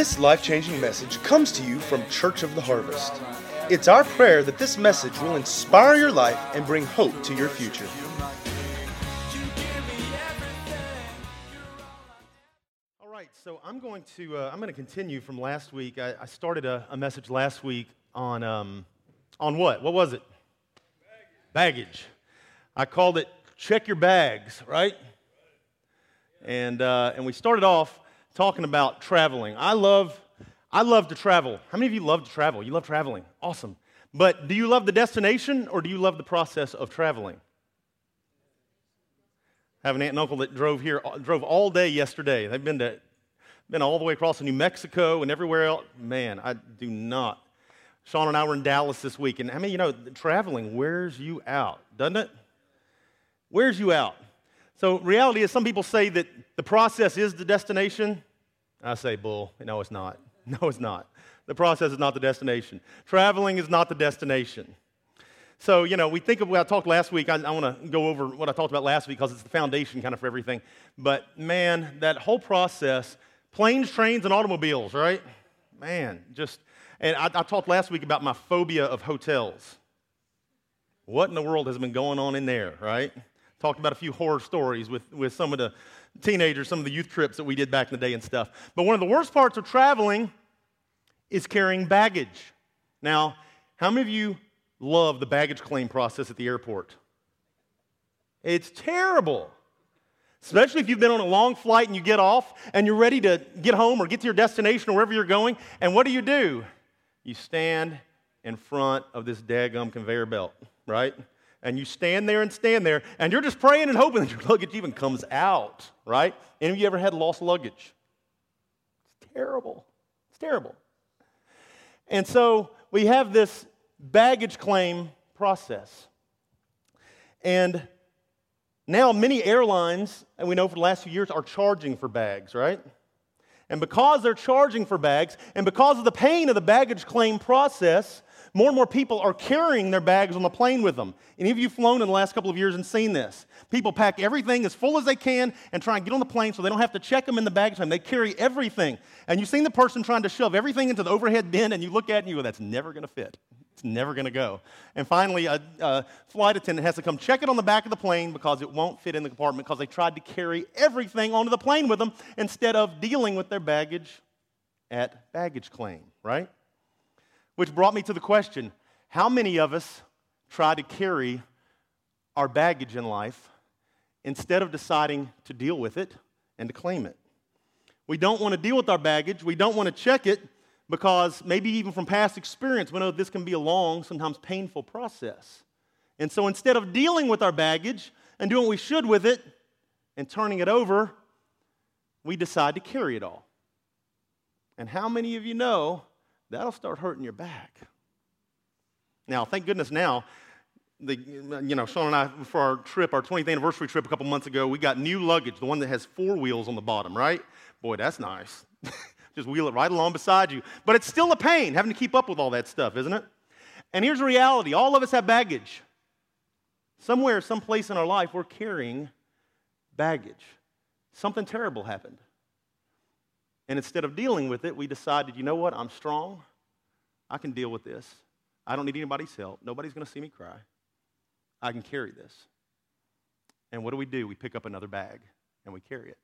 This life changing message comes to you from Church of the Harvest. It's our prayer that this message will inspire your life and bring hope to your future. All right, so I'm going to uh, I'm going to continue from last week. I, I started a, a, message last week on um, on what? What was it? Baggage. baggage. I called it "Check Your Bags," right? And uh, and we started off talking about traveling. I love, I love to travel. How many of you love to travel? You love traveling. Awesome. But do you love the destination or do you love the process of traveling? I have an aunt and uncle that drove here, drove all day yesterday. They've been to, been all the way across to New Mexico and everywhere else. Man, I do not. Sean and I were in Dallas this week, and I mean, you know, traveling wears you out, doesn't it? Wears you out. So, reality is, some people say that the process is the destination. I say, bull. No, it's not. No, it's not. The process is not the destination. Traveling is not the destination. So, you know, we think of what I talked last week. I, I want to go over what I talked about last week because it's the foundation kind of for everything. But man, that whole process planes, trains, and automobiles, right? Man, just, and I, I talked last week about my phobia of hotels. What in the world has been going on in there, right? Talked about a few horror stories with, with some of the teenagers, some of the youth trips that we did back in the day and stuff. But one of the worst parts of traveling is carrying baggage. Now, how many of you love the baggage claim process at the airport? It's terrible. Especially if you've been on a long flight and you get off and you're ready to get home or get to your destination or wherever you're going. And what do you do? You stand in front of this daggum conveyor belt, right? And you stand there and stand there, and you're just praying and hoping that your luggage even comes out, right? Any of you ever had lost luggage? It's terrible. It's terrible. And so we have this baggage claim process. And now many airlines, and we know for the last few years, are charging for bags, right? And because they're charging for bags, and because of the pain of the baggage claim process, more and more people are carrying their bags on the plane with them. Any of you flown in the last couple of years and seen this? People pack everything as full as they can and try and get on the plane so they don't have to check them in the baggage claim. They carry everything. And you've seen the person trying to shove everything into the overhead bin, and you look at it and you go, that's never going to fit. It's never going to go. And finally, a, a, flight attendant has to come check it on the back of the plane because it won't fit in the compartment because they tried to carry everything onto the plane with them instead of dealing with their baggage at baggage claim, right? Which brought me to the question how many of us try to carry our baggage in life instead of deciding to deal with it and to claim it? We don't want to deal with our baggage, we don't want to check it because maybe even from past experience, we know this can be a long, sometimes painful process. And so instead of dealing with our baggage and doing what we should with it and turning it over, we decide to carry it all. And how many of you know that'll start hurting your back. Now, thank goodness now, the, you know, Sean and I, for our trip, our 20th anniversary trip a couple months ago, we got new luggage, the one that has four wheels on the bottom, right? Boy, that's nice. Just wheel it right along beside you. But it's still a pain having to keep up with all that stuff, isn't it? And here's the reality all of us have baggage. Somewhere, someplace in our life, we're carrying baggage. Something terrible happened. And instead of dealing with it, we decided, you know what? I'm strong. I can deal with this. I don't need anybody's help. Nobody's going to see me cry. I can carry this. And what do we do? We pick up another bag and we carry it.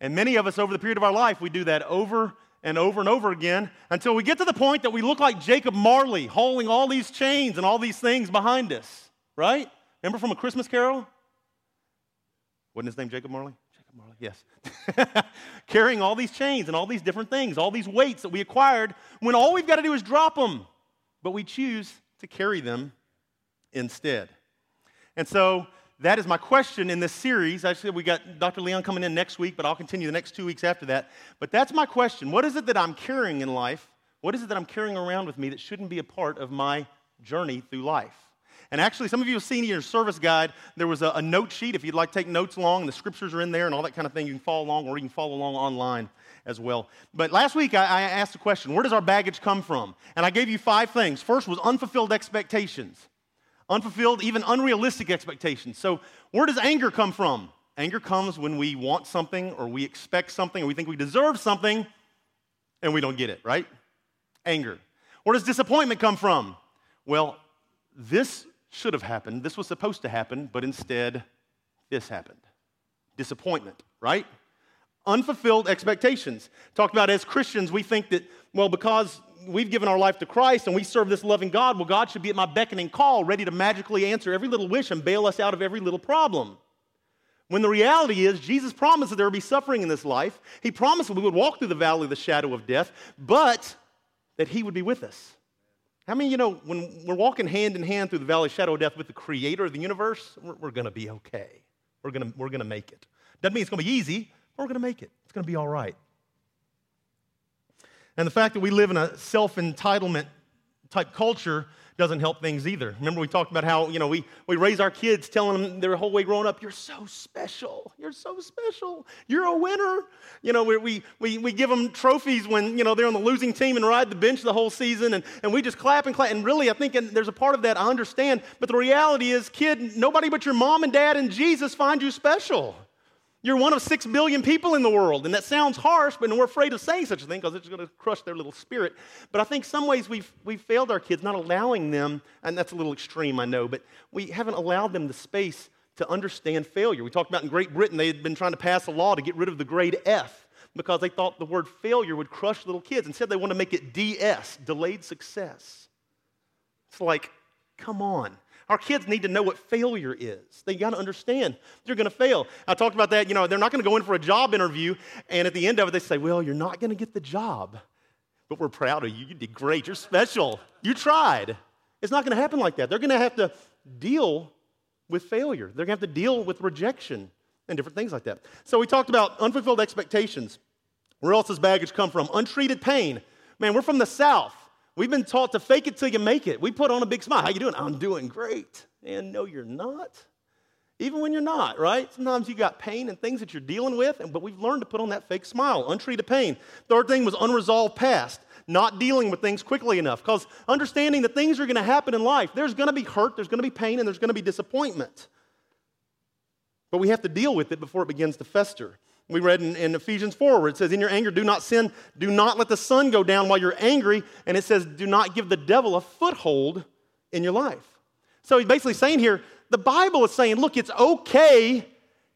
And many of us over the period of our life, we do that over and over and over again until we get to the point that we look like Jacob Marley, hauling all these chains and all these things behind us, right? Remember from a Christmas carol? Wasn't his name Jacob Marley? Marley, yes. Carrying all these chains and all these different things, all these weights that we acquired when all we've got to do is drop them. But we choose to carry them instead. And so that is my question in this series. I said we got Dr. Leon coming in next week, but I'll continue the next two weeks after that. But that's my question. What is it that I'm carrying in life? What is it that I'm carrying around with me that shouldn't be a part of my journey through life? And actually, some of you have seen in your service guide, there was a, a, note sheet. If you'd like to take notes along, the scriptures are in there and all that kind of thing. You can follow along, or you can follow along online as well. But last week, I, I asked the question where does our baggage come from? And I gave you five things. First was unfulfilled expectations, unfulfilled, even unrealistic expectations. So, where does anger come from? Anger comes when we want something, or we expect something, or we think we deserve something, and we don't get it, right? Anger. Where does disappointment come from? Well, this should have happened. This was supposed to happen, but instead, this happened. Disappointment, right? Unfulfilled expectations. Talked about as Christians, we think that, well, because we've given our life to Christ and we serve this loving God, well, God should be at my beckoning call, ready to magically answer every little wish and bail us out of every little problem. When the reality is, Jesus promised that there would be suffering in this life. He promised that we would walk through the valley of the shadow of death, but that He would be with us. How mean, you know, when we're walking hand in hand through the valley of shadow of death with the creator of the universe, we're, we're going to be okay. We're going we're to make it. Doesn't mean it's going to be easy, but we're going to make it. It's going to be all right. And the fact that we live in a self entitlement type culture doesn't help things either. Remember, we talked about how, you know, we, we raise our kids telling them their whole way growing up, you're so special. You're so special. You're a winner. You know, we, we, we give them trophies when, you know, they're on the losing team and ride the bench the whole season, and, and we just clap and clap. And really, I think there's a part of that I understand. But the reality is, kid, nobody but your mom and dad and Jesus find you special. You're one of six billion people in the world. And that sounds harsh, but we're afraid of saying such a thing because it's going to crush their little spirit. But I think some ways we've, we've failed our kids, not allowing them, and that's a little extreme, I know, but we haven't allowed them the space to understand failure. We talked about in Great Britain, they had been trying to pass a law to get rid of the grade F because they thought the word failure would crush little kids. Instead, they want to make it DS, delayed success. It's like, come on. Our kids need to know what failure is. They got to understand they're going to fail. I talked about that. You know, they're not going to go in for a job interview, and at the end of it, they say, Well, you're not going to get the job, but we're proud of you. You did great. You're special. You tried. It's not going to happen like that. They're going to have to deal with failure, they're going to have to deal with rejection and different things like that. So we talked about unfulfilled expectations. Where else does baggage come from? Untreated pain. Man, we're from the South. We've been taught to fake it till you make it. We put on a big smile. How you doing? I'm doing great. And no, you're not. Even when you're not, right? Sometimes you got pain and things that you're dealing with, and but we've learned to put on that fake smile, untreated pain. Third thing was unresolved past, not dealing with things quickly enough. Because understanding that things are going to happen in life, there's going to be hurt, there's going to be pain, and there's going to be disappointment. But we have to deal with it before it begins to fester. We read in, in, Ephesians 4 where it says, In your anger, do not sin, do not let the sun go down while you're angry. And it says, Do not give the devil a foothold in your life. So he's basically saying here, the Bible is saying, Look, it's okay.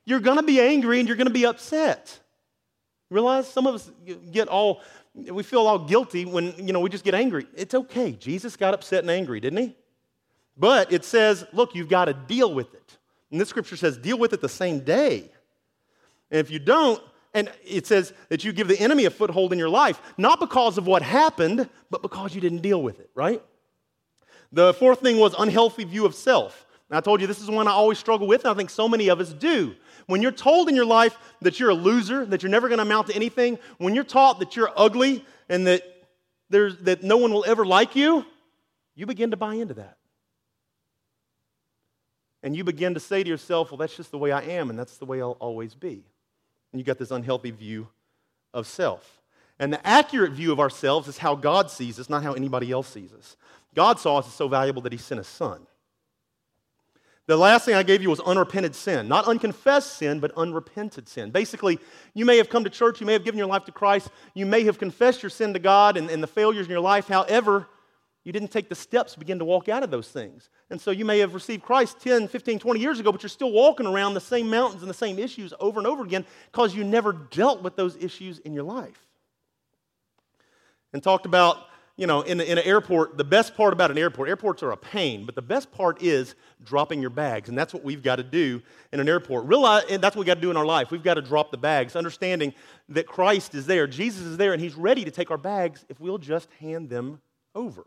You're going to be angry and you're going to be upset. Realize some of us get all, we feel all guilty when, you know, we just get angry. It's okay. Jesus got upset and angry, didn't he? But it says, Look, you've got to deal with it. And this scripture says, Deal with it the same day. And if you don't, and it says that you give the enemy a foothold in your life, not because of what happened, but because you didn't deal with it, right? The fourth thing was unhealthy view of self. And I told you this is one I always struggle with, and I think so many of us do. When you're told in your life that you're a loser, that you're never going to amount to anything, when you're taught that you're ugly and that, there's, that no one will ever like you, you begin to buy into that. And you begin to say to yourself, well, that's just the way I am, and that's the way I'll always be. And you got this unhealthy view of self. And the accurate view of ourselves is how God sees us, not how anybody else sees us. God saw us as so valuable that He sent a Son. The last thing I gave you was unrepented sin. Not unconfessed sin, but unrepented sin. Basically, you may have come to church, you may have given your life to Christ, you may have confessed your sin to God and, and the failures in your life. However, you didn't take the steps to begin to walk out of those things. And so you may have received Christ 10, 15, 20 years ago, but you're still walking around the same mountains and the same issues over and over again because you never dealt with those issues in your life. And talked about, you know, in, in an airport, the best part about an airport, airports are a pain, but the best part is dropping your bags. And that's what we've got to do in an airport. Realize, and that's what we've got to do in our life. We've got to drop the bags, understanding that Christ is there, Jesus is there, and He's ready to take our bags if we'll just hand them over.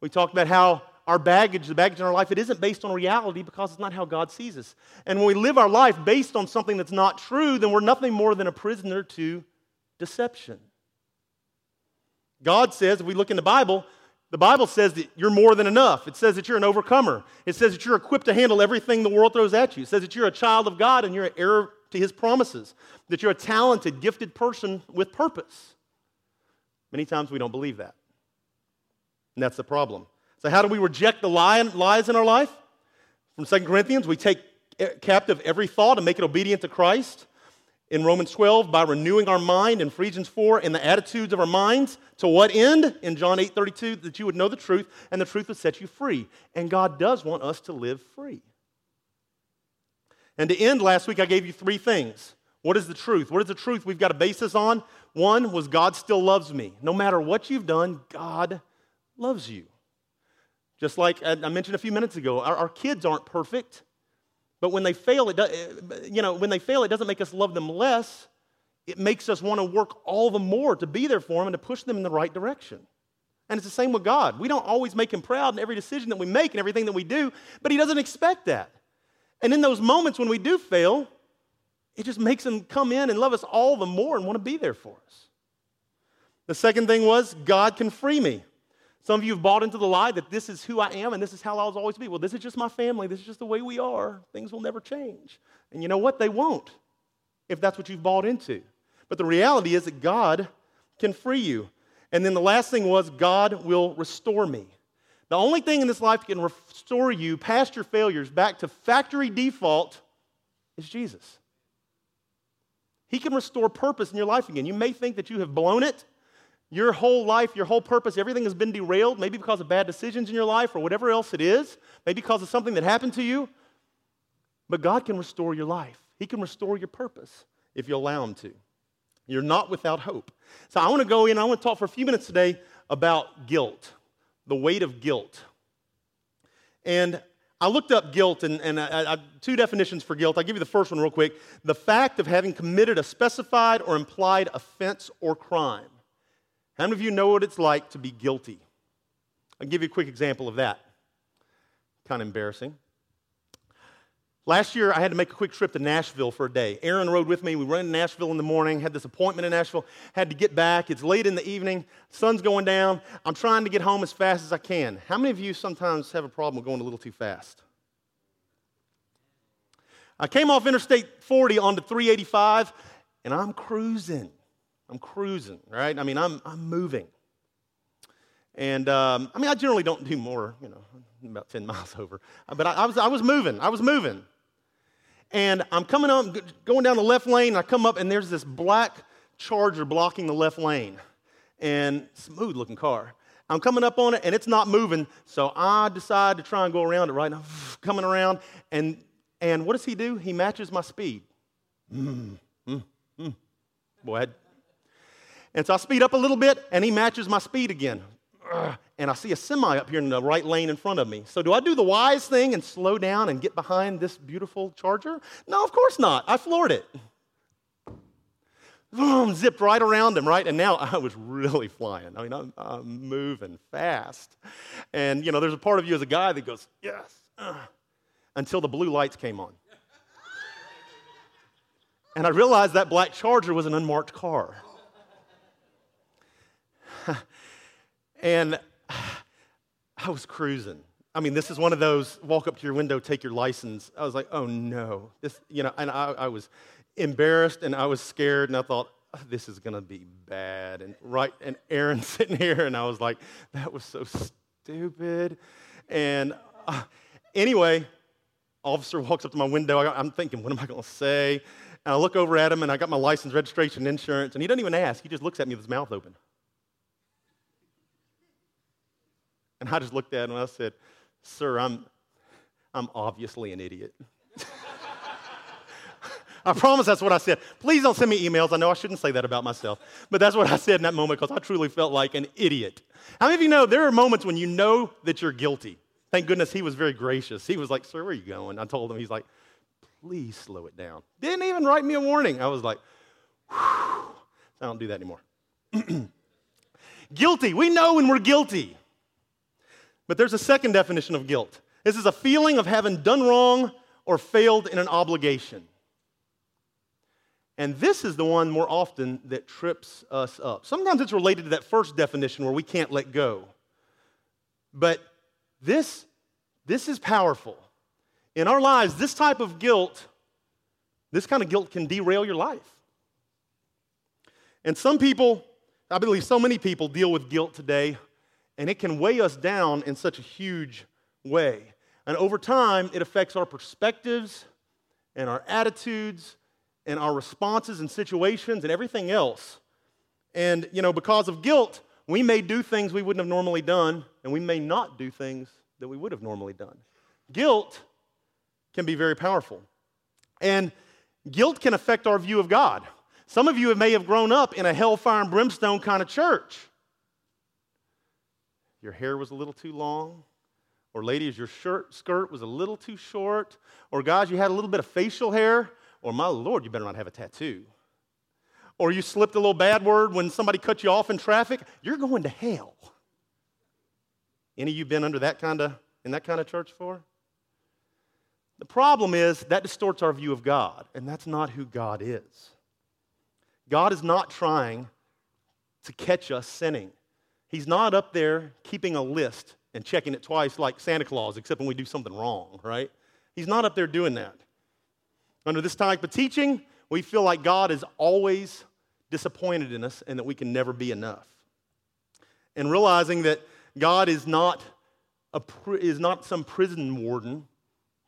We talked about how our baggage, the baggage in our life, it isn't based on reality because it's not how God sees us. And when we live our life based on something that's not true, then we're nothing more than a prisoner to deception. God says, if we look in the Bible, the Bible says that you're more than enough. It says that you're an overcomer. It says that you're equipped to handle everything the world throws at you. It says that you're a child of God and you're an heir to his promises, that you're a talented, gifted person with purpose. Many times we don't believe that. And that's the problem. So, how do we reject the lie, lies in our life? From 2 Corinthians, we take captive every thought and make it obedient to Christ. In Romans 12, by renewing our mind, in Ephesians 4, in the attitudes of our minds, to what end? In John 8 32, that you would know the truth, and the truth would set you free. And God does want us to live free. And to end, last week I gave you three things. What is the truth? What is the truth we've got a basis on? One was God still loves me. No matter what you've done, God loves you. Just like uh, I mentioned a few minutes ago, our, our kids aren't perfect. But when they fail, it does, eh, you know, when they fail, it doesn't make us love them less. It makes us want to work all the more to be there for them and to push them in the right direction. And it's the same with God. We don't always make him proud in every decision that we make and everything that we do, but he doesn't expect that. And in those moments when we do fail, it just makes him come in and love us all the more and want to be there for us. The second thing was God can free me. Some of you have bought into the lie that this is who I am and this is how I'll always be. Well, this is just my family. This is just the way we are. Things will never change. And you know what? They won't if that's what you've bought into. But the reality is that God can free you. And then the last thing was God will restore me. The only thing in this life that can restore you past your failures back to factory default is Jesus. He can restore purpose in your life again. You may think that you have blown it your whole life, your whole purpose, everything has been derailed, maybe because of bad decisions in your life or whatever else it is, maybe because of something that happened to you. But God can restore your life. He can restore your purpose if you allow Him to. You're not without hope. So I want to go in, I want to talk for a few minutes today about guilt, the weight of guilt. And I looked up guilt, and, and I, I, two definitions for guilt. I'll give you the first one real quick. The fact of having committed a specified or implied offense or crime. How many of you know what it's like to be guilty? I'll give you a quick example of that. Kind of embarrassing. Last year, I had to make a quick trip to Nashville for a day. Aaron rode with me. We went to Nashville in the morning, had this appointment in Nashville, had to get back. It's late in the evening, sun's going down. I'm trying to get home as fast as I can. How many of you sometimes have a problem with going a little too fast? I came off Interstate 40 onto 385, and I'm cruising. I'm cruising, right? I mean, I'm, I'm moving. And um, I mean, I generally don't do more, you know, about 10 miles over. But I, I, was, I was moving. I was moving. And I'm coming up, going down the left lane, and I come up, and there's this black charger blocking the left lane. And smooth looking car. I'm coming up on it, and it's not moving. So I decide to try and go around it, right? now, coming around, and, and what does he do? He matches my speed. Mm, mm, mm. Boy, and so I speed up a little bit, and he matches my speed again. And I see a semi up here in the right lane in front of me. So, do I do the wise thing and slow down and get behind this beautiful charger? No, of course not. I floored it. Boom, zipped right around him, right? And now I was really flying. I mean, I'm, I'm moving fast. And, you know, there's a part of you as a guy that goes, yes, until the blue lights came on. And I realized that black charger was an unmarked car. And I was cruising. I mean, this is one of those walk up to your window, take your license. I was like, oh no. This, you know, and I, I was embarrassed and I was scared and I thought, oh, this is to be bad. And right, and Aaron sitting here and I was like, that was so stupid. And uh, anyway, officer walks up to my window. I, I'm thinking, what am I to say? And I look over at him and I got my license, registration, insurance, and he doesn't even ask. He just looks at me with his mouth open. And I just looked at him and I said, Sir, I'm, I'm obviously an idiot. I promise that's what I said. Please don't send me emails. I know I shouldn't say that about myself, but that's what I said in that moment because I truly felt like an idiot. How many of you know there are moments when you know that you're guilty? Thank goodness he was very gracious. He was like, Sir, where are you going? I told him, he's like, Please slow it down. Didn't even write me a warning. I was like, I don't do that anymore. guilty. We know when we're guilty. But there's a second definition of guilt this is a feeling of having done wrong or failed in an obligation. And this is the one more often that trips us up. Sometimes it's related to that first definition where we can't let go. But this, this is powerful. In our lives, this type of guilt, this kind of guilt can derail your life. And some people, I believe so many people deal with guilt today and it can weigh us down in such a huge way. And over time, it affects our perspectives and our attitudes and our responses and situations and everything else. And, you know, because of guilt, we may do things we wouldn't have normally done, and we may not do things that we would have normally done. Guilt can be very powerful. And guilt can affect our view of God. Some of you may have grown up in a hellfire and brimstone kind of church. Your hair was a little too long, or ladies, your shirt skirt was a little too short, or guys, you had a little bit of facial hair, or my Lord, you better not have a tattoo. Or you slipped a little bad word when somebody cut you off in traffic, you're going to hell. Any of you been under that kind of in that kind of church for? The problem is that distorts our view of God, and that's not who God is. God is not trying to catch us sinning. He's not up there keeping a list and checking it twice like Santa Claus, except when we do something wrong, right? He's not up there doing that. Under this type of teaching, we feel like God is always disappointed in us and that we can never be enough. And realizing that God is not, a, is not some prison warden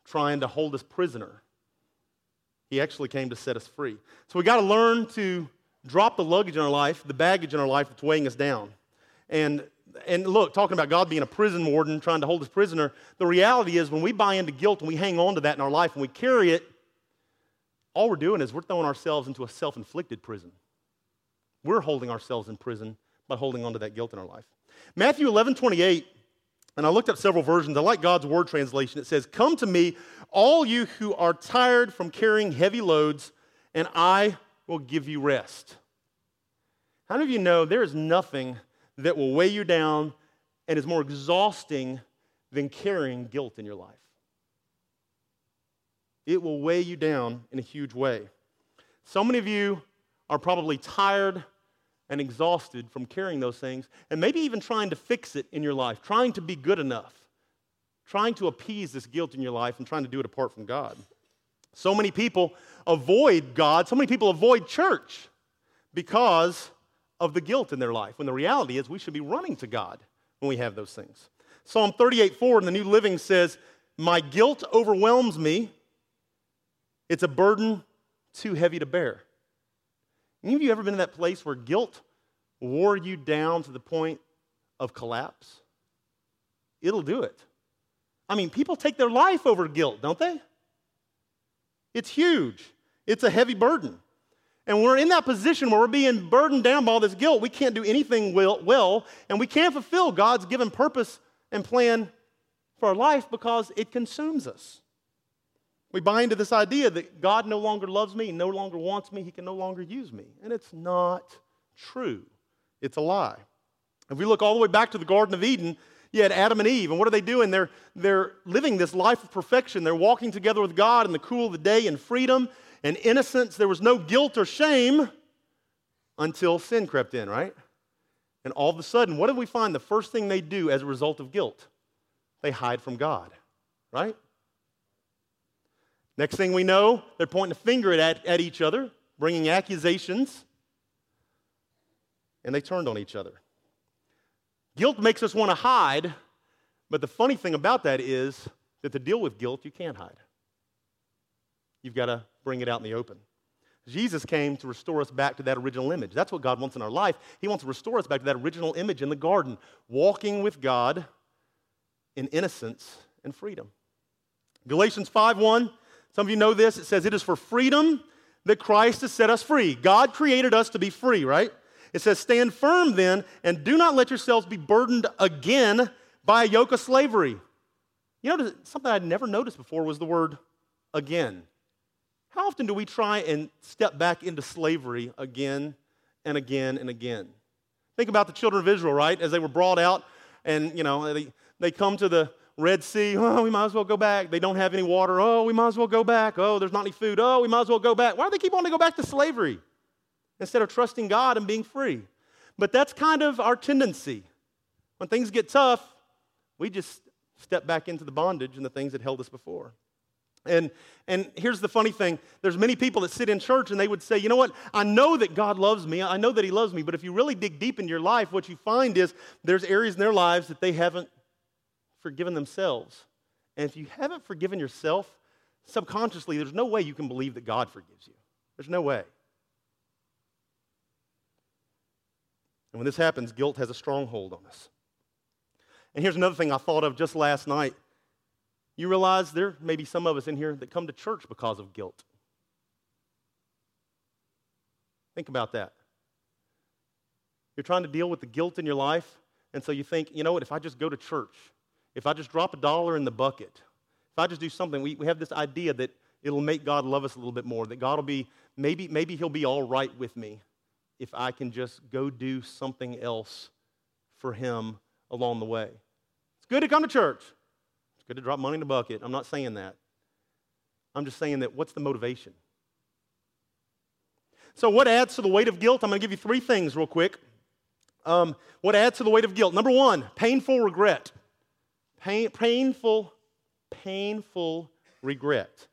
trying to hold us prisoner. He actually came to set us free. So we got to learn to drop the luggage in our life, the baggage in our life that's weighing us down. And, and look, talking about God being a prison warden trying to hold us prisoner, the reality is when we buy into guilt and we hang on to that in our life and we carry it, all we're doing is we're throwing ourselves into a self inflicted prison. We're holding ourselves in prison by holding on to that guilt in our life. Matthew 11 28 and I looked up several versions. I like God's Word translation. It says, Come to me, all you who are tired from carrying heavy loads, and I will give you rest. How many of you know there is nothing that will weigh you down and is more exhausting than carrying guilt in your life? It will weigh you down in a huge way. So many of you are probably tired and exhausted from carrying those things, and maybe even trying to fix it in your life, trying to be good enough, trying to appease this guilt in your life, and trying to do it apart from God. So many people avoid God, so many people avoid church because of the guilt in their life, when the reality is we should be running to God when we have those things. Psalm 38 4 in the New Living says, My guilt overwhelms me. It's a burden too heavy to bear. Any of you ever been in that place where guilt wore you down to the point of collapse? It'll do it. I mean, people take their life over guilt, don't they? It's huge, it's a heavy burden. And we're in that position where we're being burdened down by all this guilt. We can't do anything well, well, and we can't fulfill God's given purpose and plan for our life because it consumes us. We buy into this idea that God no longer loves me, no longer wants me, he can no longer use me. And it's not true. It's a lie. If we look all the way back to the Garden of Eden, you had Adam and Eve, and what are they doing? They're, they're living this life of perfection. They're walking together with God in the cool of the day in freedom and innocence. There was no guilt or shame until sin crept in, right? And all of a sudden, what do we find the first thing they do as a result of guilt? They hide from God, right? Next thing we know, they're pointing a finger at, at each other, bringing accusations, and they turned on each other. Guilt makes us want to hide, but the funny thing about that is that to deal with guilt, you can't hide. You've got to bring it out in the open. Jesus came to restore us back to that original image. That's what God wants in our life. He wants to restore us back to that original image in the garden, walking with God in innocence and freedom. Galatians 5 1 some of you know this. It says, It is for freedom that Christ has set us free. God created us to be free, right? It says, Stand firm then, and do not let yourselves be burdened again by a yoke of slavery. You know, something I'd never noticed before was the word again. How often do we try and step back into slavery again and again and again? Think about the children of Israel, right? As they were brought out, and, you know, they, they come to the, Red Sea, oh, we might as well go back. They don't have any water. Oh, we might as well go back. Oh, there's not any food. Oh, we might as well go back. Why do they keep wanting to go back to slavery instead of trusting God and being free? But that's kind of our tendency. When things get tough, we just step back into the bondage and the things that held us before. And, and here's the funny thing there's many people that sit in church and they would say, you know what? I know that God loves me. I know that He loves me. But if you really dig deep in your life, what you find is there's areas in their lives that they haven't forgiven themselves. And if you haven't forgiven yourself, subconsciously, there's no way you can believe that God forgives you. There's no way. And when this happens, guilt has a stronghold on us. And here's another thing I thought of just last night. You realize there may be some of us in here that come to church because of guilt. Think about that. You're trying to deal with the guilt in your life, and so you think, you know what, if I just go to church, if I just drop a dollar in the bucket, if I just do something, we, we have this idea that it'll make God love us a little bit more, that God will be, maybe, maybe He'll be all right with me if I can just go do something else for Him along the way. It's good to come to church. Good to drop money in the bucket. I'm not saying that. I'm just saying that what's the motivation? So, what adds to the weight of guilt? I'm going to give you three things real quick. Um, what adds to the weight of guilt? Number one, painful regret. Pain, painful, painful regret.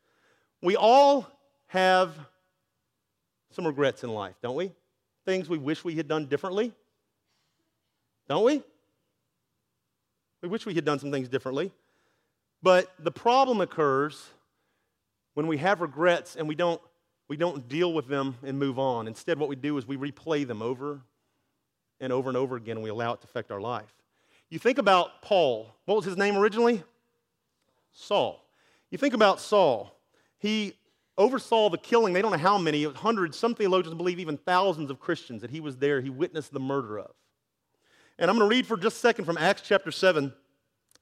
We all have some regrets in life, don't we? Things we wish we had done differently. Don't we? We wish we had done some things differently. But the problem occurs when we have regrets and we don't, we don't deal with them and move on. Instead, what we do is we replay them over and over and over again, and we allow it to affect our life. You think about Paul. What was his name originally? Saul. You think about Saul. He oversaw the killing, they don't know how many, hundreds, some theologians believe even thousands of Christians that he was there, he witnessed the murder of. And I'm going to read for just a second from Acts chapter 7,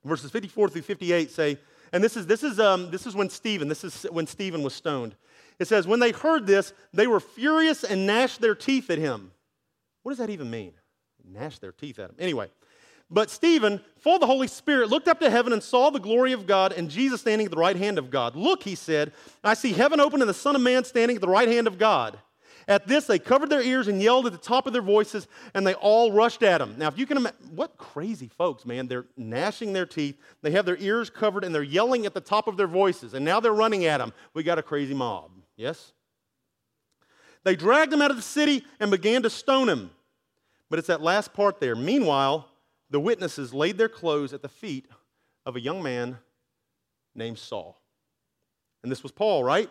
verses 54 through 58 say, and this is, this is, um, this is when Stephen, this is when Stephen was stoned. It says, when they heard this, they were furious and gnashed their teeth at him. What does that even mean? Gnash their teeth at him. Anyway, but Stephen, full of the Holy Spirit, looked up to heaven and saw the glory of God and Jesus standing at the right hand of God. Look, he said, I see heaven open and the Son of Man standing at the right hand of God. At this, they covered their ears and yelled at the top of their voices, and they all rushed at him. Now, if you can imagine, what crazy folks, man. They're gnashing their teeth, they have their ears covered, and they're yelling at the top of their voices, and now they're running at him. We got a crazy mob. Yes? They dragged him out of the city and began to stone him. But it's that last part there. Meanwhile, the witnesses laid their clothes at the feet of a young man named Saul. And this was Paul, right?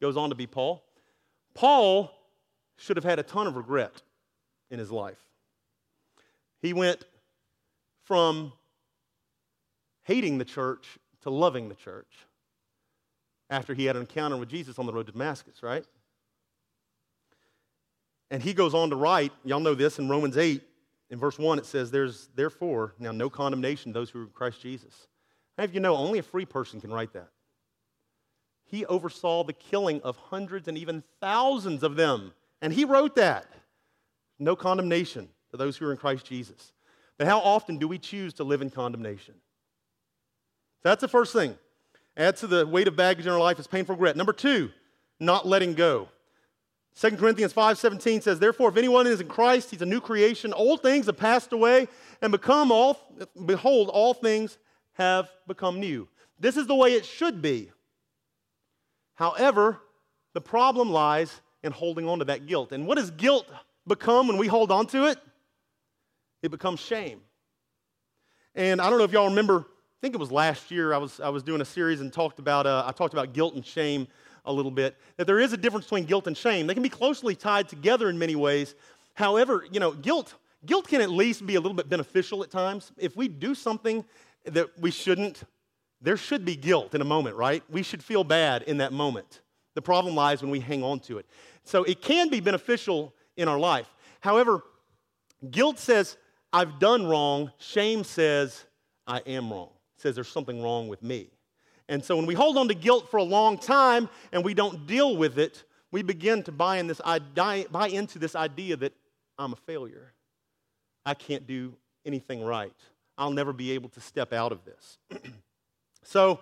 Goes on to be Paul. Paul should have had a ton of regret in his life. He went from hating the church to loving the church after he had an encounter with Jesus on the road to Damascus, right? And he goes on to write, y'all know this in Romans 8, in verse 1, it says, There's therefore now no condemnation to those who are in Christ Jesus. How of you know only a free person can write that? He oversaw the killing of hundreds and even thousands of them. And he wrote that. No condemnation to those who are in Christ Jesus. But how often do we choose to live in condemnation? That's the first thing. Add to the weight of baggage in our life is painful regret. Number two, not letting go. 2 Corinthians 5:17 says, "Therefore if anyone is in Christ, he's a new creation. Old things have passed away and become all behold all things have become new." This is the way it should be. However, the problem lies in holding on to that guilt. And what does guilt become when we hold on to it? It becomes shame. And I don't know if y'all remember, I think it was last year I was, I was doing a series and talked about, uh, I talked about guilt and shame a little bit, that there is a difference between guilt and shame. They can be closely tied together in many ways. However, you know, guilt, guilt can at least be a little bit beneficial at times. If we do something that we shouldn't, there should be guilt in a moment, right? We should feel bad in that moment. The problem lies when we hang on to it. So it can be beneficial in our life. However, guilt says, I've done wrong. Shame says, I am wrong. It says there's something wrong with me. And so when we hold on to guilt for a long time and we don't deal with it, we begin to buy, in this, buy into this idea that I'm a failure. I can't do anything right. I'll never be able to step out of this. so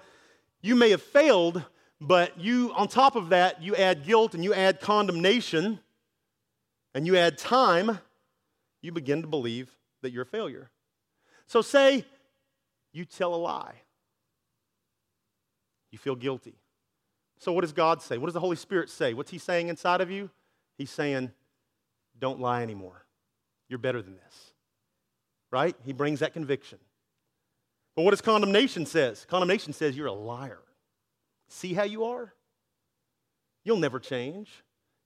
you may have failed, but you, on top of that, you add guilt and you add condemnation and you add time, you begin to believe that you're a failure. So say you tell a lie you feel guilty. So, what does God say? What does the Holy Spirit say? What's He saying inside of you? He's saying, don't lie anymore. You're better than this. Right? He brings that conviction. But what does condemnation says? Condemnation says you're a liar. See how you are? You'll never change.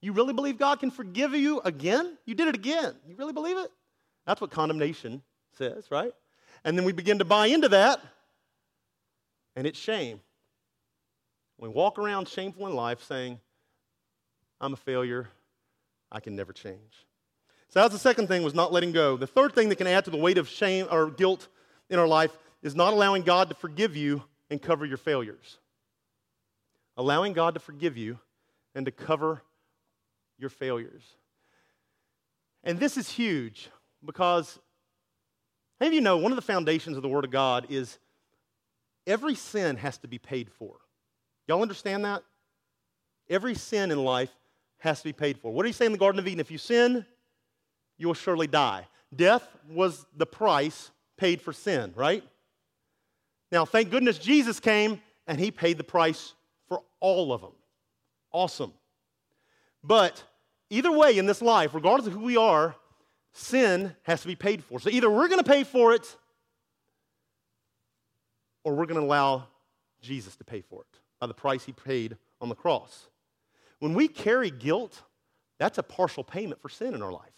You really believe God can forgive you again? You did it again. You really believe it? That's what condemnation says, right? And then we begin to buy into that, and it's shame. We walk around shameful in life saying, I'm a failure. I can never change. So that's the second thing was not letting go. The third thing that can add to the weight of shame or guilt in our life is not allowing God to forgive you and cover your failures. Allowing God to forgive you and to cover your failures. And this is huge because any of you know one of the foundations of the Word of God is every sin has to be paid for. Y'all understand that? Every sin in life has to be paid for. What did he say in the Garden of Eden? If you sin, you will surely die. Death was the price paid for sin, right? Now, thank goodness Jesus came and he paid the price for all of them. Awesome. But either way in this life, regardless of who we are, sin has to be paid for. So either we're going to pay for it or we're going to allow Jesus to pay for it by the price he paid on the cross. When we carry guilt, that's a partial payment for sin in our life.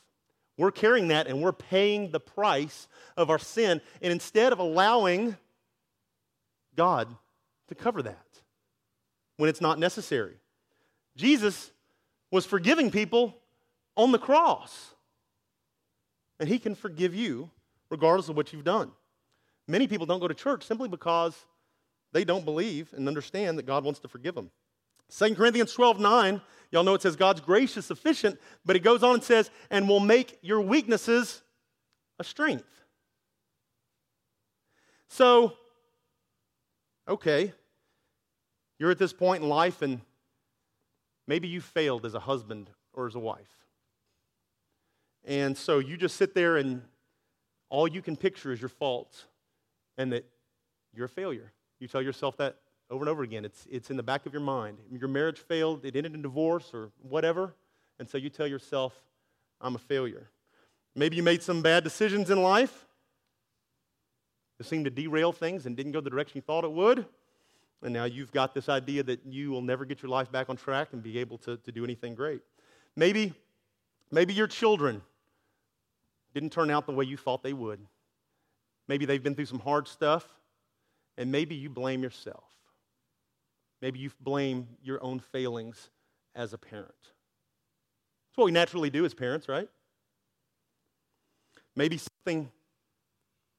We're carrying that and we're paying the price of our sin. And instead of allowing God to cover that when it's not necessary, Jesus was forgiving people on the cross. And He can forgive you regardless of what you've done. Many people don't go to church simply because they don't believe and understand that God wants to forgive them. 2 Corinthians 12 9, y'all know it says God's grace is sufficient, but it goes on and says, and will make your weaknesses a strength. So, okay, you're at this point in life and maybe you failed as a husband or as a wife. And so you just sit there and all you can picture is your faults and that you're a failure. You tell yourself that over and over again. It's, it's in the back of your mind. Your marriage failed, it ended in divorce or whatever, and so you tell yourself, I'm a failure. Maybe you made some bad decisions in life seemed to derail things and didn't go the direction you thought it would. And now you've got this idea that you will never get your life back on track and be able to, to do anything great. Maybe, maybe your children didn't turn out the way you thought they would. Maybe they've been through some hard stuff, and maybe you blame yourself. Maybe you blame your own failings as a parent. That's what we naturally do as parents, right? Maybe something,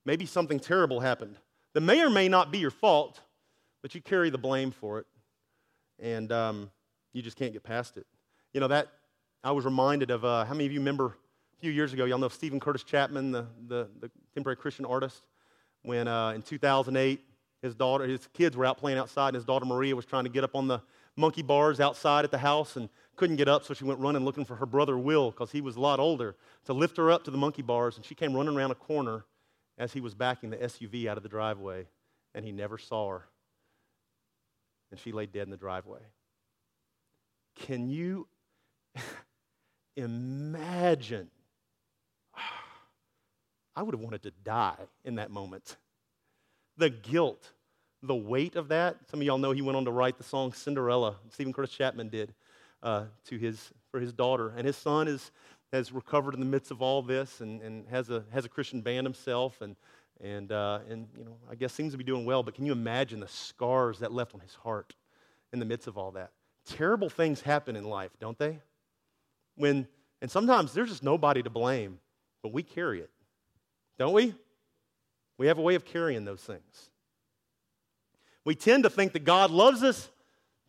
maybe something terrible happened that may or may not be your fault, but you carry the blame for it, and um, you just can't get past it. You know that I was reminded of. Uh, how many of you remember a few years ago? Y'all know Steven Curtis Chapman, the, the, the Christian artist, when uh, in 2008 his daughter, his kids were out playing outside, and his daughter Maria was trying to get up on the monkey bars outside at the house and couldn't get up, so she went running looking for her brother Will, because he was a lot older, to lift her up to the monkey bars. And she came running around a corner as he was backing the SUV out of the driveway, and he never saw her. And she lay dead in the driveway. Can you imagine? I would have wanted to die in that moment. The guilt the weight of that. Some of y'all know he went on to write the song Cinderella. Steven Curtis Chapman did uh, to his, for his daughter. And his son is, has recovered in the midst of all this and, and has, a, has a Christian band himself and, and, uh, and, you know, I guess seems to be doing well. But can you imagine the scars that left on his heart in the midst of all that? Terrible things happen in life, don't they? When, and sometimes there's just nobody to blame, but we carry it, don't we? We have a way of carrying those things. We tend to think that God loves us,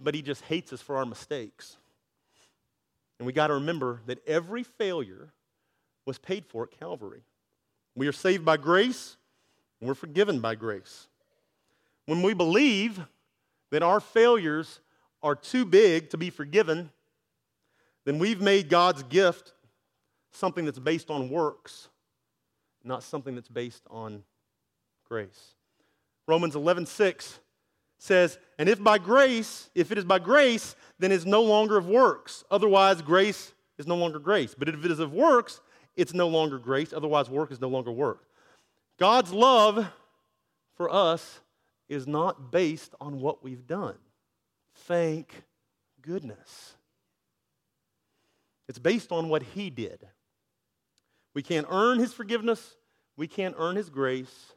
but He just hates us for our mistakes. And we got to remember that every failure was paid for at Calvary. We are saved by grace, and we're forgiven by grace. When we believe that our failures are too big to be forgiven, then we've made God's gift something that's based on works, not something that's based on grace. Romans 11 6 says, And if by grace, if it is by grace, then it's no longer of works. Otherwise, grace is no longer grace. But if it is of works, it's no longer grace. Otherwise, work is no longer work. God's love for us is not based on what we've done. Thank goodness. It's based on what He did. We can't earn His forgiveness, we can't earn His grace,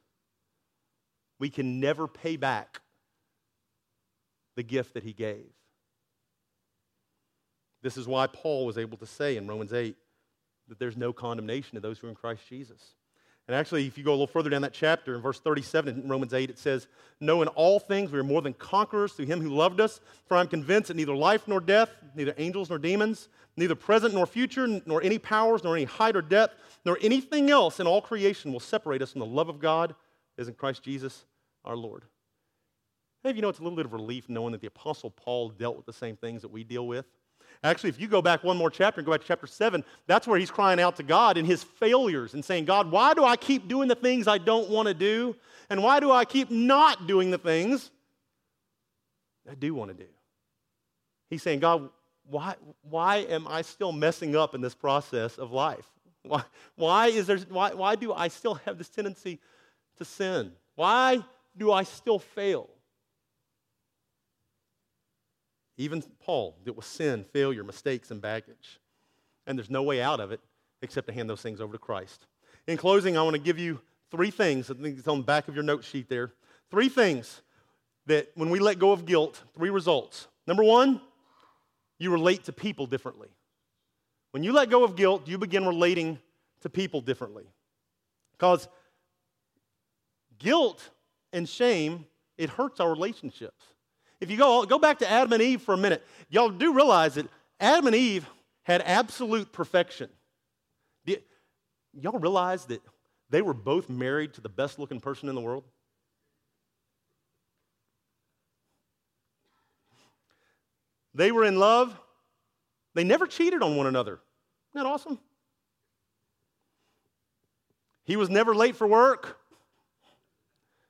we can never pay back the gift that He gave. This is why Paul was able to say in Romans 8 that there's no condemnation to those who are in Christ Jesus. And actually, if you go a little further down that chapter, in verse 37 in Romans 8, it says, Knowing all things we are more than conquerors through him who loved us. For I'm convinced that neither life nor death, neither angels nor demons, neither present nor future, nor any powers, nor any height or depth, nor anything else in all creation will separate us from the love of God as in Christ Jesus our Lord. Hey, you know, it's a little bit of relief knowing that the Apostle Paul dealt with the same things that we deal with. Actually, if you go back one more chapter and go back to chapter 7, that's where he's crying out to God in his failures and saying, God, why do I keep doing the things I don't want to do? And why do I keep not doing the things I do want to do? He's saying, God, why, why am I still messing up in this process of life? Why, why, is there, why, why do I still have this tendency to sin? Why do I still fail? Even Paul dealt with sin, failure, mistakes, and baggage. And there's no way out of it except to hand those things over to Christ. In closing, I want to give you three things. I think it's on the back of your note sheet there. Three things that when we let go of guilt, three results. Number one, you relate to people differently. When you let go of guilt, you begin relating to people differently. Because guilt and shame, it hurts our relationships. If you go, go back to Adam and Eve for a minute, y'all do realize that Adam and Eve had absolute perfection. Y'all realize that they were both married to the best looking person in the world? They were in love. They never cheated on one another. Isn't that awesome? He was never late for work.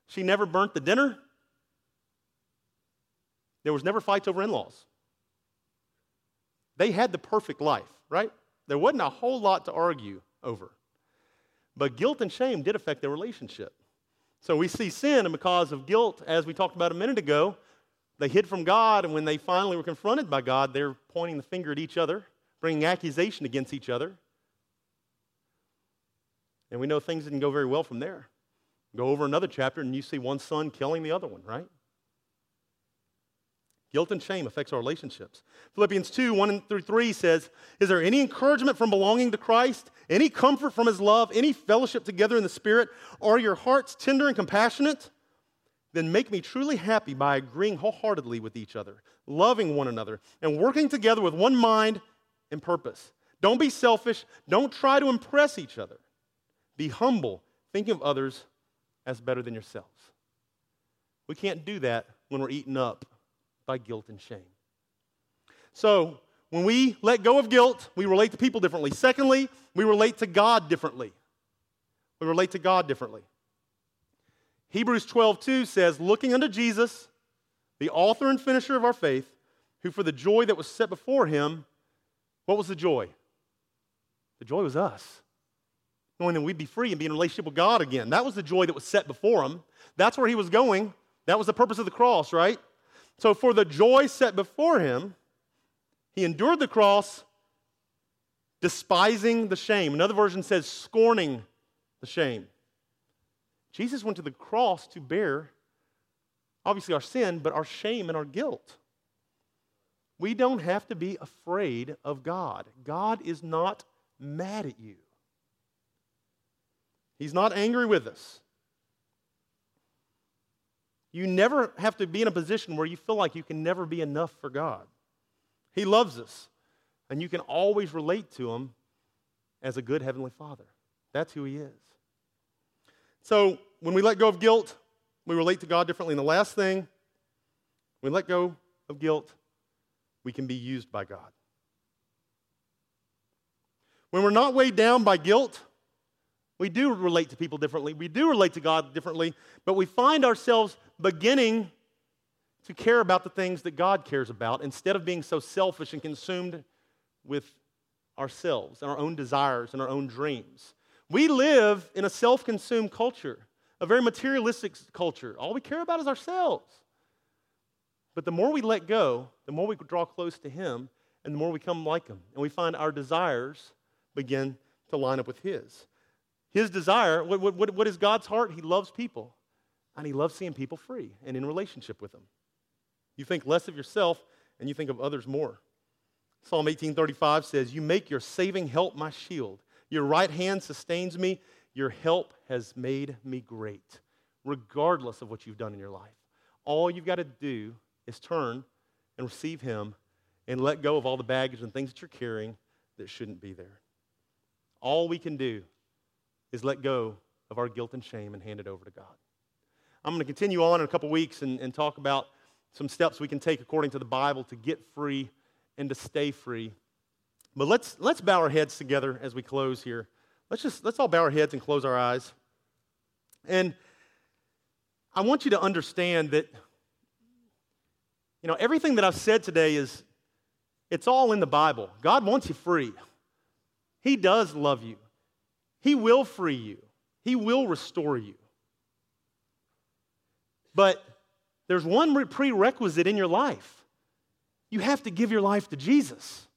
She never burnt the dinner. There was never fights over in laws. They had the perfect life, right? There wasn't a whole lot to argue over. But guilt and shame did affect their relationship. So we see sin, and because of guilt, as we talked about a minute ago, they hid from God, and when they finally were confronted by God, they're pointing the finger at each other, bringing accusation against each other. And we know things didn't go very well from there. Go over another chapter, and you see one son killing the other one, right? Guilt and shame affects our relationships. Philippians 2 1 through 3 says, Is there any encouragement from belonging to Christ? Any comfort from his love? Any fellowship together in the Spirit? Are your hearts tender and compassionate? Then make me truly happy by agreeing wholeheartedly with each other, loving one another, and working together with one mind and purpose. Don't be selfish. Don't try to impress each other. Be humble, thinking of others as better than yourselves. We can't do that when we're eaten up by guilt and shame. So, when we let go of guilt, we relate to people differently. Secondly, we relate to God differently. We relate to God differently. Hebrews 12, 2 says, Looking unto Jesus, the author and finisher of our faith, who for the joy that was set before him, what was the joy? The joy was us. Knowing that we'd be free and be in relationship with God again. That was the joy that was set before him. That's where he was going. That was the purpose of the cross, right? So, for the joy set before him, he endured the cross, despising the shame. Another version says, scorning the shame. Jesus went to the cross to bear, obviously, our sin, but our shame and our guilt. We don't have to be afraid of God. God is not mad at you, He's not angry with us. You never have to be in a position where you feel like you can never be enough for God. He loves us, and you can always relate to Him as a good Heavenly Father. That's who He is. So, when we let go of guilt, we relate to God differently. And the last thing, when we let go of guilt, we can be used by God. When we're not weighed down by guilt, we do relate to people differently. We do relate to God differently, but we find ourselves beginning to care about the things that God cares about instead of being so selfish and consumed with ourselves and our own desires and our own dreams. We live in a self consumed culture, a very materialistic culture. All we care about is ourselves. But the more we let go, the more we draw close to Him, and the more we come like Him. And we find our desires begin to line up with His. His desire, what, what, what is God's heart? He loves people, and He loves seeing people free and in relationship with them. You think less of yourself, and you think of others more. Psalm 18:35 says, "You make your saving help my shield. Your right hand sustains me. Your help has made me great." Regardless of what you've done in your life, all you've got to do is turn and receive him and let go of all the baggage and things that you're carrying that shouldn't be there. All we can do is let go of our guilt and shame and hand it over to God. I'm going to continue on in a couple weeks and, and talk about some steps we can take according to the Bible to get free and to stay free. But let's, let's bow our heads together as we close here. Let's just let's all bow our heads and close our eyes. And I want you to understand that you know everything that I've said today is it's all in the Bible. God wants you free. He does love you. He will free you. He will restore you. But there's one prerequisite in your life you have to give your life to Jesus.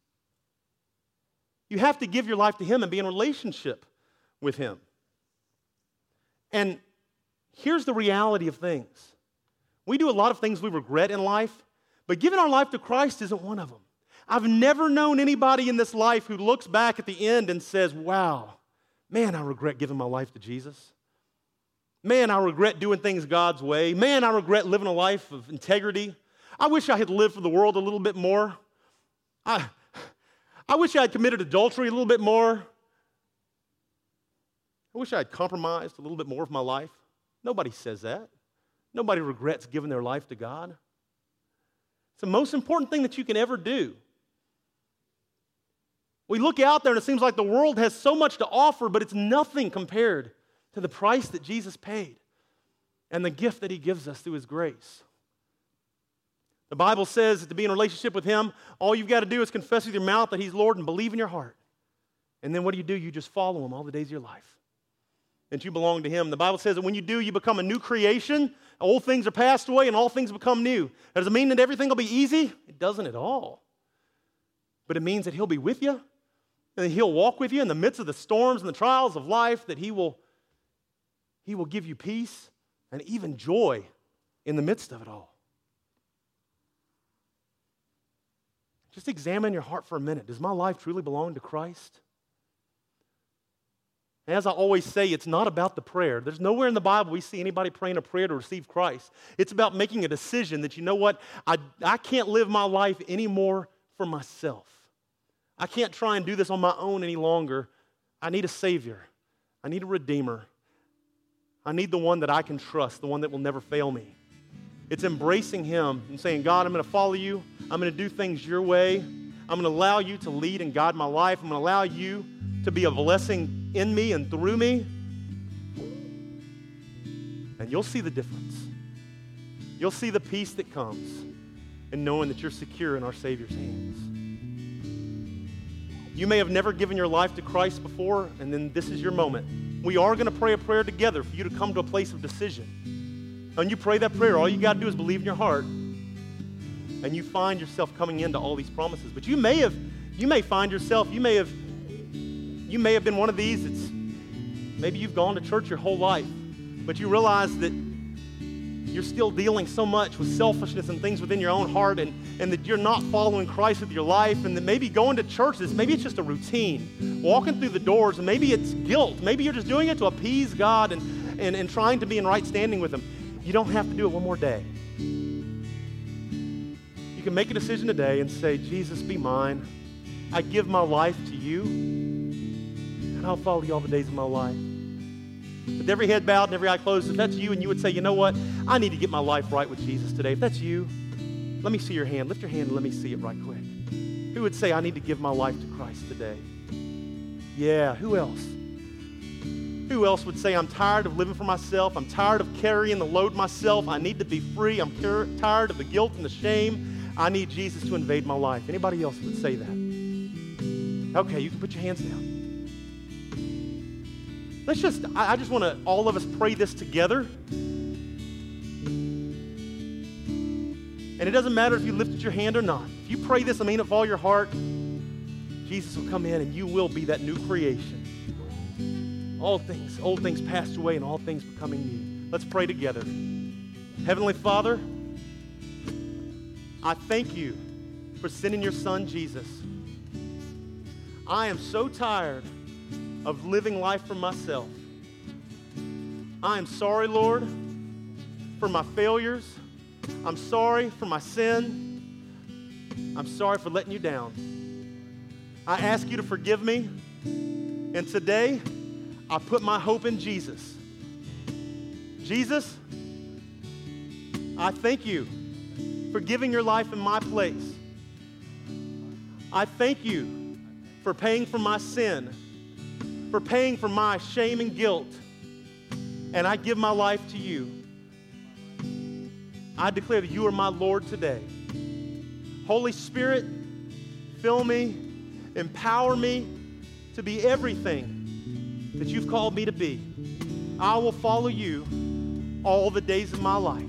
You have to give your life to Him and be in relationship with Him. And here's the reality of things we do a lot of things we regret in life, but giving our life to Christ isn't one of them. I've never known anybody in this life who looks back at the end and says, Wow, man, I regret giving my life to Jesus. Man, I regret doing things God's way. Man, I regret living a life of integrity. I wish I had lived for the world a little bit more. I, I wish I had committed adultery a little bit more. I wish I had compromised a little bit more of my life. Nobody says that. Nobody regrets giving their life to God. It's the most important thing that you can ever do. We look out there and it seems like the world has so much to offer, but it's nothing compared to the price that Jesus paid and the gift that he gives us through his grace. The Bible says that to be in a relationship with Him, all you've got to do is confess with your mouth that He's Lord and believe in your heart. And then what do you do? You just follow Him all the days of your life. And you belong to Him. The Bible says that when you do, you become a new creation. Old things are passed away and all things become new. That doesn't mean that everything will be easy. It doesn't at all. But it means that He'll be with you and He'll walk with you in the midst of the storms and the trials of life, that He will, he will give you peace and even joy in the midst of it all. Just examine your heart for a minute. Does my life truly belong to Christ? As I always say, it's not about the prayer. There's nowhere in the Bible we see anybody praying a prayer to receive Christ. It's about making a decision that, you know what, I, I can't live my life anymore for myself. I can't try and do this on my own any longer. I need a Savior, I need a Redeemer. I need the one that I can trust, the one that will never fail me. It's embracing Him and saying, God, I'm going to follow you. I'm going to do things your way. I'm going to allow you to lead and guide my life. I'm going to allow you to be a blessing in me and through me. And you'll see the difference. You'll see the peace that comes in knowing that you're secure in our Savior's hands. You may have never given your life to Christ before, and then this is your moment. We are going to pray a prayer together for you to come to a place of decision. And you pray that prayer, all you got to do is believe in your heart. And you find yourself coming into all these promises. But you may have, you may find yourself, you may have, you may have been one of these. It's maybe you've gone to church your whole life, but you realize that you're still dealing so much with selfishness and things within your own heart and, and that you're not following Christ with your life and that maybe going to church is maybe it's just a routine. Walking through the doors and maybe it's guilt. Maybe you're just doing it to appease God and, and, and trying to be in right standing with Him. You don't have to do it one more day. You can make a decision today and say, Jesus, be mine. I give my life to you, and I'll follow you all the days of my life. With every head bowed and every eye closed, if that's you and you would say, you know what, I need to get my life right with Jesus today, if that's you, let me see your hand. Lift your hand and let me see it right quick. Who would say, I need to give my life to Christ today? Yeah, who else? Who else would say, I'm tired of living for myself? I'm tired of carrying the load myself. I need to be free. I'm tired of the guilt and the shame. I need Jesus to invade my life. Anybody else would say that? Okay, you can put your hands down. Let's just, I just want to, all of us pray this together. And it doesn't matter if you lifted your hand or not. If you pray this, I mean it with all your heart, Jesus will come in and you will be that new creation. All things, old things passed away and all things becoming new. Let's pray together. Heavenly Father, I thank you for sending your son Jesus. I am so tired of living life for myself. I am sorry, Lord, for my failures. I'm sorry for my sin. I'm sorry for letting you down. I ask you to forgive me. And today, I put my hope in Jesus. Jesus, I thank you for giving your life in my place. I thank you for paying for my sin, for paying for my shame and guilt. And I give my life to you. I declare that you are my Lord today. Holy Spirit, fill me, empower me to be everything that you've called me to be. I will follow you all the days of my life.